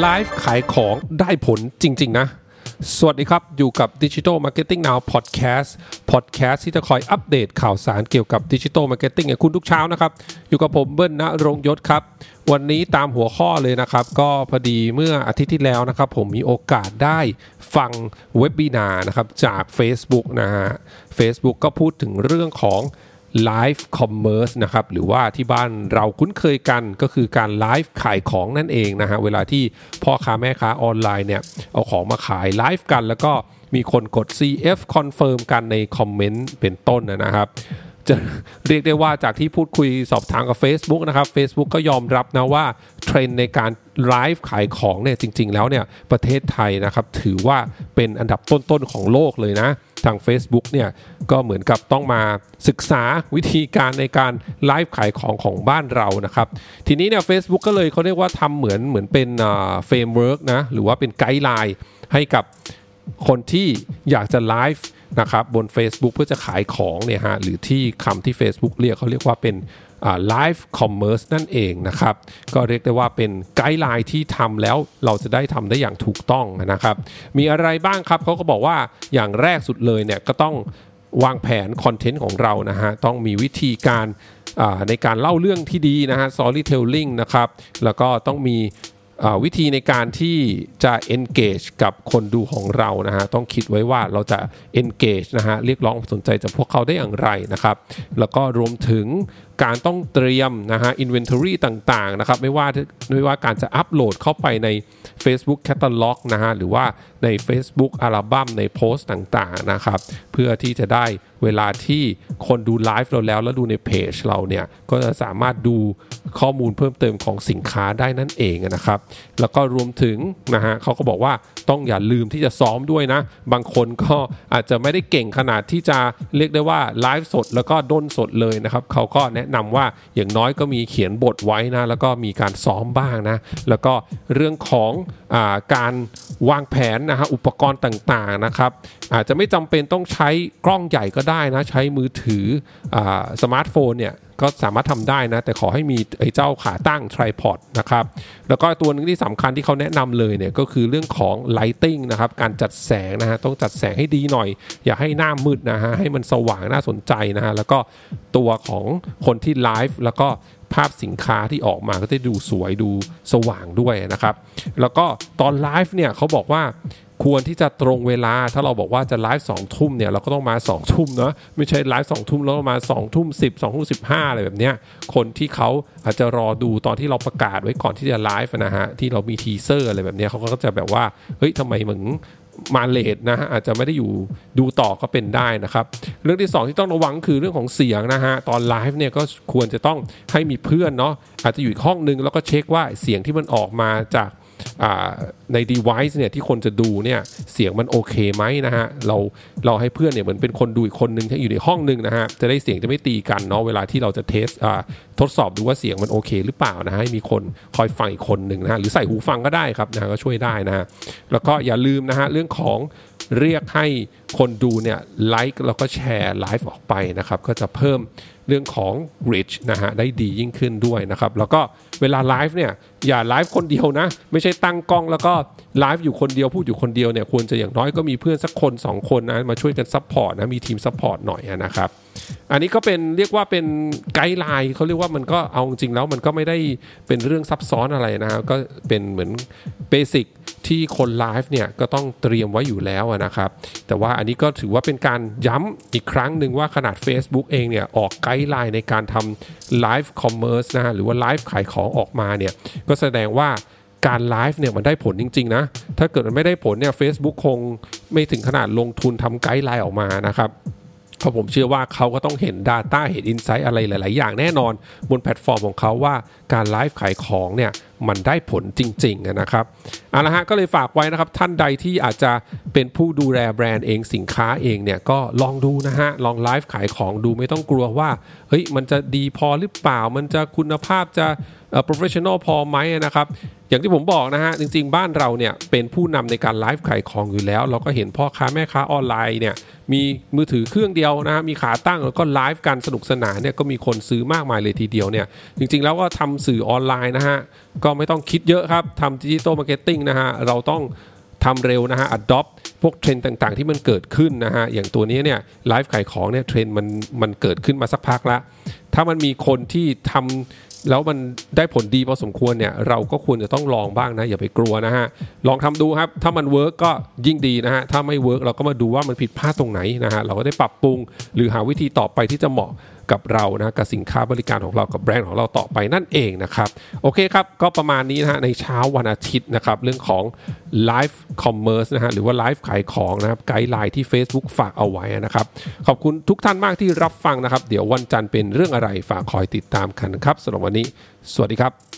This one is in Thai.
ไลฟ์ขายของได้ผลจริง ๆ นะ สวัสดีครับ อยู่กับ Digital Marketing Now Podcast Podcast ที่จะคอยอัปเดตข่าวสารเกี่ยวกับ Digital Marketing ให้คุณทุกเช้านะครับ อยู่กับผมเบิ้ลณรงค์ยศครับ วันนี้ตามหัวข้อเลยนะครับ ก็พอดีเมื่ออาทิตย์ที่แล้วนะครับ ผมมีโอกาสได้ฟังเว็บ i นานะครับจาก Facebook นะฮะ Facebook ก็พูดถึงเรื่องของ Live Commerce นะครับหรือว่าที่บ้านเราคุ้นเคยกันก็คือการไลฟ์ขายของนั่นเองนะฮะเวลาที่พ่อค้าแม่ค้าออนไลน์เนี่ยเอาของมาขายไลฟ์กัน แล้วก็มีคนกด CF confirm กันใน comment เป็นต้นนะครับจะเรียกได้ว่าจากที่พูดคุยสอบถามกับ Facebook นะครับ Facebook ก็ยอมรับนะว่าเทรนในการไลฟ์ขายของเนี่ยจริง ๆ แล้วเนี่ยประเทศไทยนะครับถือว่าเป็นอันดับต้นๆของโลกเลยนะ ทาง Facebook เนี่ยก็เหมือนกับต้องมาศึกษาวิธีการในการไลฟ์ขายของของบ้านเรานะครับ ทีนี้เนี่ยเฟซบุ๊กก็เลยเขาเรียกว่าทำเหมือนเหมือนเป็น framework นะหรือว่าเป็น guideline ให้กับคนที่อยากจะไลฟ์ นะครับบน Facebook เพื่อจะขายของเนี่ยฮะหรือที่คำที่ Facebook เรียกเขาเรียกว่าเป็น live commerce นั่นเองนะครับ ก็เรียกได้ว่าเป็น guideline ที่ทำแล้วเราจะได้ทำได้อย่างถูกต้องนะครับ มีอะไรบ้างครับเขาก็บอกว่าอย่างแรกสุดเลยเนี่ยก็ต้องวางแผนคอนเทนต์ของเรานะฮะต้องมีวิธีการในการเล่าเรื่องที่ดีนะฮะ storytelling นะครับ แล้วก็ต้องมี วิธีในการที่จะ engage กับคนดูของเรานะฮะต้องคิดไว้ว่าเราจะ engage นะฮะเรียกร้องสนใจจากพวกเขาได้อย่างไรนะครับ แล้วก็รวมถึง การต้องเตรียมนะฮะ inventory ต่างๆนะครับไม่ว่าไม่ว่าการจะอัปโหลดเข้าไปใน Facebook Catalog นะฮะหรือว่าใน Facebook อัลบั้มในโพสต์ต่างๆนะครับเพื่อที่จะได้เวลาที่คนดูไลฟ์เราแล้วแล้วดูในเพจเราเนี่ยก็จะสามารถดูข้อมูลเพิ่มเติมของสินค้าได้นั่นเองนะครับ แล้วก็รวมถึงนะฮะเขาก็บอกว่าต้องอย่าลืมที่จะซ้อมด้วยนะ บางคนก็อาจจะไม่ได้เก่งขนาดที่จะเรียกได้ว่าไลฟ์สดแล้วก็ด้นสดเลยนะครับเขาก็แนะนำว่าอย่างน้อยก็มีเขียนบทไว้นะแล้วก็มีการซ้อมบ้างนะแล้วก็เรื่องของอาการวางแผนนะฮะอุปกรณ์ต่างๆนะครับอาจจะไม่จำเป็นต้องใช้กล้องใหญ่ก็ได้นะใช้มือถืออสมาร์ทโฟนเนี่ย ก็สามารถทำได้นะ แต่ขอให้มีไอ้เจ้าขาตั้ง tripod นะครับ แล้วก็ตัวนึงที่สำคัญที่เขาแนะนำเลยเนี่ยก็คือเรื่องของ lighting นะครับการจัดแสงนะฮะต้องจัดแสงให้ดีหน่อย อย่าให้หน้ามืดนะฮะให้มันสว่างน่าสนใจนะฮะแล้วก็ตัวของคนที่ไลฟ์แล้วก็ภาพสินค้าที่ออกมาก็จะดูสวยดูสว่างด้วยนะครับ แล้วก็ตอนไลฟ์เนี่ยเขาบอกว่า ควรที่จะตรงเวลาถ้าเราบอกว่าจะไลฟ์สองทุ่มเนี่ยเราก็ต้องมาสองทุ่มเนาะไม่ใช่ไลฟ์สองทุ่มแล้วมาสองทุ่มสิบสองทุ่มสิบห้าอะไรแบบเนี้ยคนที่เขาอาจจะรอดูตอนที่เราประกาศไว้ก่อนที่จะไลฟ์นะฮะที่เรามี teaser อะไรแบบเนี้ยเขาก็จะแบบว่าเฮ้ยทำไมมึงมา late นะฮะอาจจะไม่ได้อยู่ดูต่อก็เป็นได้นะครับ เรื่องที่ 2 ที่ต้องระวังคือเรื่องของเสียงนะฮะตอนไลฟ์เนี่ยก็ควรจะต้องให้มีเพื่อนเนาะอาจจะอยู่ห้องนึงแล้วก็เช็คว่าเสียงที่มันออกมาจาก ใน device เนี่ยที่คนจะดูเนี่ยเสียงมันโอเคไหมนะฮะเราเราให้เพื่อนเนี่ยเหมือนเป็นคนดูอีกคนนึงที่อยู่ในห้องนึงนะฮะจะได้เสียงจะไม่ตีกันเนาะเวลาที่เราจะเทสทดสอบดูว่าเสียงมันโอเคหรือเปล่านะฮะให้มีคนคอยฟังอีกคนหนึ่งนะฮะหรือใส่หูฟังก็ได้ครับนะก็ช่วยได้นะฮะแล้วก็อย่าลืมนะฮะเรื่องของ เรียกให้คนดูเนี่ยไลค์แล้วก็ share live ออกไปนะครับก็จะเพิ่มเรื่องของ reach นะฮะได้ดียิ่งขึ้นด้วยนะครับแล้วก็เวลาไลฟ์เนี่ยอย่าไลฟ์คนเดียวนะ ไม่ใช่ตั้งกล้องแล้วก็ไลฟ์อยู่คนเดียวพูดอยู่คนเดียวเนี่ยควรจะอย่างน้อยก็มีเพื่อนสักคน 2 คนนะมาช่วยกัน support นะมีทีม support หน่อยนะครับอันนี้ก็เป็นเรียกว่าเป็น guideline เขาเรียกว่ามันก็เอาจริงแล้วมันก็ไม่ได้เป็นเรื่องซับซ้อนอะไรนะก็เป็นเหมือน basic ที่คนไลฟ์เนี่ยก็ต้องเตรียมไว้อยู่แล้วนะครับ แต่ว่าอันนี้ก็ถือว่าเป็นการย้ำอีกครั้งหนึ่งว่าขนาด Facebook เองเนี่ยออก guideline ในการทำ live commerce นะฮะหรือว่าไลฟ์ขายของออกมาเนี่ยก็แสดงว่าการไลฟ์เนี่ยมันได้ผลจริงๆนะ ถ้าเกิดมันไม่ได้ผลเนี่ย Facebook คงไม่ถึงขนาดลงทุนทำ guideline ออกมานะครับ เพราะผมเชื่อว่าเขาก็ต้องเห็น Data เห็น Insight อะไรหลาย ๆ อย่างแน่นอนบนแพลตฟอร์มของเขาว่าการไลฟ์ขายของเนี่ยมันได้ผลจริง ๆ นะครับเอาละฮะก็เลยฝากไว้นะครับ ท่านใดที่อาจจะเป็นผู้ดูแลแบรนด์เองสินค้าเองเนี่ยก็ลองดูนะฮะ ลองไลฟ์ขายของดูไม่ต้องกลัวว่าเฮ้ยมันจะดีพอหรือเปล่า มันจะคุณภาพจะ professional พอไหมนะครับ อย่างที่ผมบอกนะฮะจริงๆ บ้านเราเนี่ยเป็นผู้นำในการไลฟ์ขายของอยู่แล้ว เราก็เห็นพ่อค้าแม่ค้าออนไลน์เนี่ยมีมือถือเครื่องเดียวนะฮะมีขาตั้งแล้วก็ไลฟ์กันสนุกสนานเนี่ยก็มีคนซื้อมากมายเลยทีเดียวเนี่ยจริงๆ แล้วก็ทำสื่อออนไลน์นะฮะก็ไม่ต้องคิดเยอะครับทำ digital marketing นะฮะเราต้องทำเร็วนะฮะ adopt พวกเทรนด์ต่างๆ ที่มันเกิดขึ้นนะฮะ อย่างตัวนี้เนี่ยไลฟ์ขายของเนี่ยเทรนด์มันมันเกิดขึ้นมาสักพักแล้วถ้ามันมีคนที่ทำ แล้วมันได้ผลดีพอสมควรเนี่ยเราก็ควรจะต้องลองบ้างนะ อย่าไปกลัวนะฮะ ลองทำดูครับ ถ้ามัน work ก็ยิ่งดีนะฮะ ถ้าไม่ work เราก็มาดูว่ามันผิดพลาดตรงไหนนะฮะเราก็ได้ปรับปรุงหรือหาวิธีต่อไปที่จะเหมาะ กับเรานะกับสินค้าบริการของเรากับแบรนด์ของเราต่อไปนั่นเองนะครับโอเคครับก็ประมาณนี้นะฮะในเช้าวันอาทิตย์นะครับเรื่องของ live commerce นะฮะหรือว่าไลฟ์ขายของนะครับ guideline ที่ Facebook ฝากเอาไว้นะครับขอบคุณทุกท่านมากที่รับฟังนะครับ เดี๋ยววันจันทร์เป็นเรื่องอะไรฝากคอยติดตามกันครับสำหรับวันนี้ สวัสดีครับ